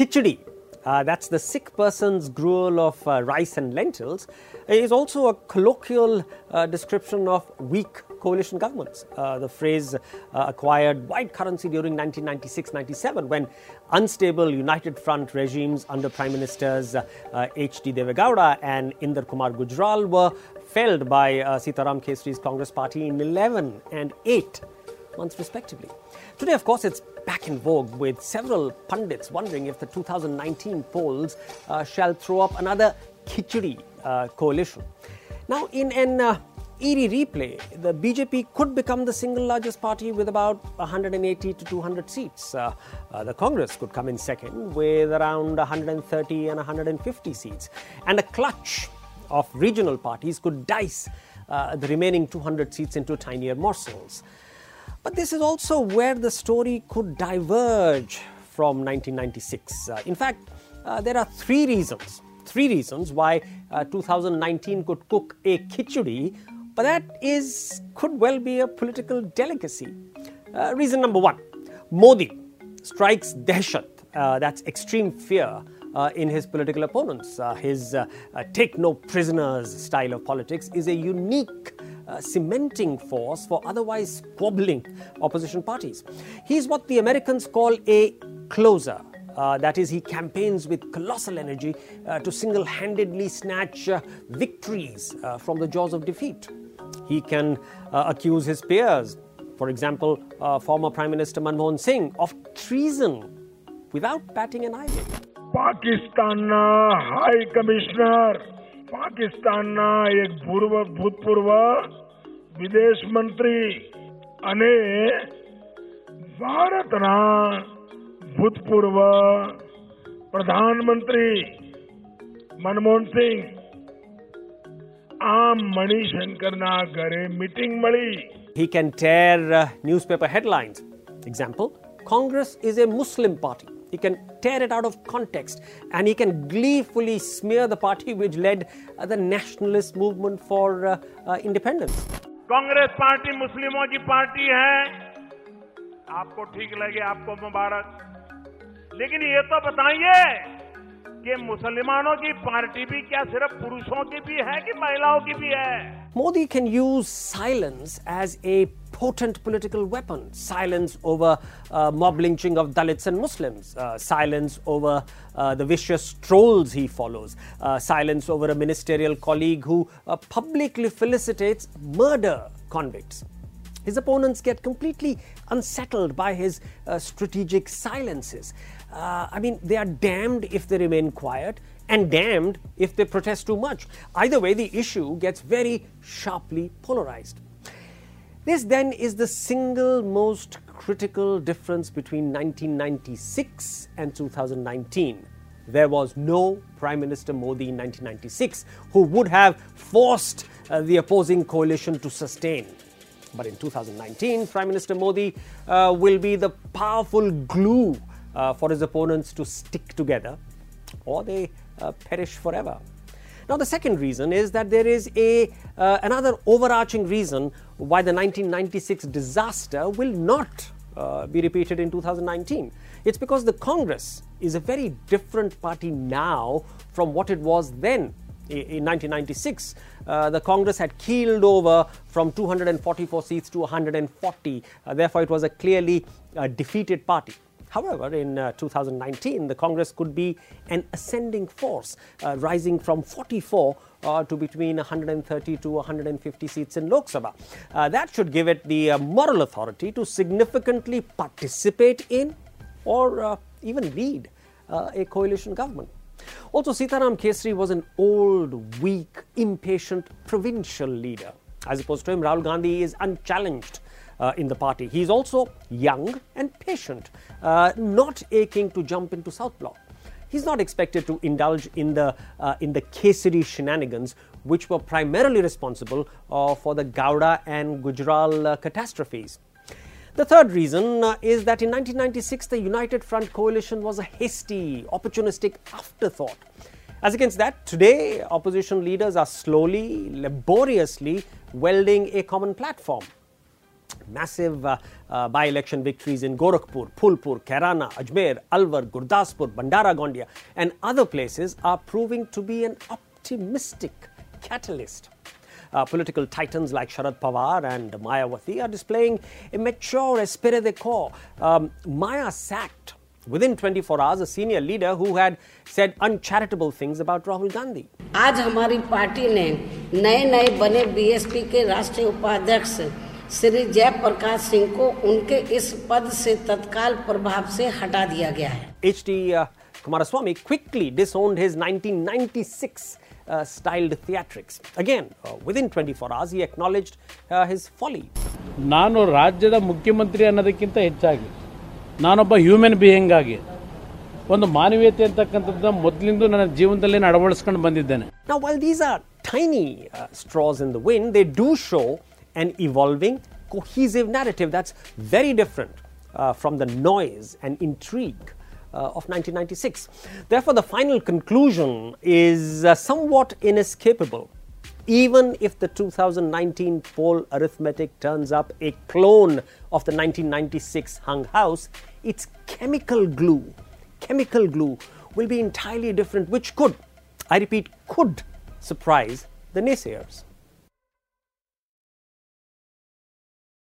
Khichdi, uh, that's the sick person's gruel of uh, rice and lentils, is also a colloquial uh, description of weak coalition governments. Uh, the phrase uh, acquired wide currency during 1996 97 when unstable United Front regimes under Prime Ministers H.D. Devegowda and Inder Kumar Gujral were felled by Sitaram Kesri's Congress party in 11 and 8 months, respectively. Today, of course, it's back in vogue with several pundits wondering if the 2019 polls uh, shall throw up another Khichdi uh, coalition. Now, in an uh, eerie replay, the BJP could become the single largest party with about 180 to 200 seats. Uh, uh, the Congress could come in second with around 130 and 150 seats. And a clutch of regional parties could dice uh, the remaining 200 seats into tinier morsels. But this is also where the story could diverge from 1996. Uh, in fact, uh, there are three reasons. Three reasons why uh, 2019 could cook a khichdi, but that is could well be a political delicacy. Uh, reason number one: Modi strikes dehshat, uh, that's extreme fear, uh, in his political opponents. Uh, his uh, take no prisoners style of politics is a unique uh, cementing force for otherwise squabbling opposition parties. He's what the Americans call a closer. Uh, that is, he campaigns with colossal energy uh, to single handedly snatch uh, victories uh, from the jaws of defeat. He can uh, accuse his peers, for example, former Prime Minister Manmohan Singh, of treason without batting an eyelid. Pakistan High Commissioner પાકિસ્તાનના એક પૂર્વ ભૂતપૂર્વ વિદેશ મંત્રી અને ભારતના ભૂતપૂર્વ પ્રધાનમંત્રી મનમોહન સિંહ આ મણિશંકરના ઘરે મીટિંગ મળી He can tear uh, newspaper headlines. Example Congress is a Muslim party. He can tear it out of context and he can gleefully smear the party which led uh, the nationalist movement for uh, uh, independence. Congress party मुस्लिमों की party है आपको ठीक लगे आपको मुबारक लेकिन ये तो बताइए कि मुसलमानों की पार्टी भी क्या सिर्फ़ पुरुषों की भी है कि महिलाओं की भी है Modi can use silence as a potent political weapon. Silence over uh, mob lynching of Dalits and Muslims, uh, silence over uh, the vicious trolls he follows, uh, silence over a ministerial colleague who uh, publicly felicitates murder convicts. His opponents get completely unsettled by his uh, strategic silences. I mean, they are damned if they remain quiet and damned if they protest too much. Either way, the issue gets very sharply polarized. This then is the single most critical difference between 1996 and 2019. There was no Prime Minister Modi in 1996 who would have forced uh, the opposing coalition to sustain. But in 2019, Prime Minister Modi uh, will be the powerful glue uh, for his opponents to stick together, or they uh, perish forever. Now, the second reason is that there is a, uh, another overarching reason why the 1996 disaster will not uh, be repeated in 2019. It's because the Congress is a very different party now from what it was then. In 1996, uh, the Congress had keeled over from 244 seats to 140. Uh, therefore, it was a clearly uh, defeated party. However, in uh, 2019, the Congress could be an ascending force, uh, rising from 44 uh, to between 130 to 150 seats in Lok Sabha. Uh, that should give it the uh, moral authority to significantly participate in or uh, even lead a coalition government. Also, Sitaram Kesri was an old, weak, impatient provincial leader. As opposed to him, Rahul Gandhi is unchallenged uh, in the party. He is also young and patient, uh, not aching to jump into South Block. He's not expected to indulge in the uh, in the Kesri shenanigans, which were primarily responsible uh, for the Gowda and Gujral uh, catastrophes. The third reason uh, is that in 1996, the United Front coalition was a hasty, opportunistic afterthought. As against that, today, opposition leaders are slowly, laboriously welding a common platform massive uh, uh, by election victories in Gorakhpur, Phulpur, Kairana, Ajmer, Alwar, Gurdaspur, Bhandara Gondia, and other places are proving to be an optimistic catalyst. Uh, political titans like Sharad Pawar and Mayawati are displaying a mature esprit de corps. Um, Maya sacked within 24 hours a senior leader who had said uncharitable things about Rahul Gandhi. Today, our party has नए नए बने BSP Shri Jayaprakash Singh को उनके इस पद से तत्काल प्रभाव से हटा दिया गया है H.D. Uh, Kumaraswamy quickly disowned his 1996 uh, styled theatrics. Again, uh, within 24 hours, he acknowledged uh, his folly. ನಾನು ರಾಜ್ಯದ ಮುಖ್ಯಮಂತ್ರಿ ಅನ್ನೋದಕ್ಕಿಂತ ಹೆಚ್ಚಾಗಿ ನಾನೊಬ್ಬ ಹ್ಯೂಮನ್ ಬೀಯಿಂಗ್ ಆಗಿ ಒಂದು ಮಾನವೀಯತೆ ಅಂತಕ್ಕಂಥದ್ದನ್ನ ಮೊದಲಿಂದ ನನ್ನ ಜೀವನದಲ್ಲಿ ನಾನು ಅಳವಡಿಸ್ಕೊಂಡು ಬಂದಿದ್ದೇನೆ Now, while these are tiny uh, straws in the wind, they do show an evolving, cohesive narrative that's very different uh, from the noise and intrigue uh, of 1996. Therefore, the final conclusion is uh, somewhat inescapable. Even if the 2019 poll arithmetic turns up a clone of the 1996 hung house, its chemical glue, chemical glue will be entirely different, which could, I repeat, could surprise the naysayers.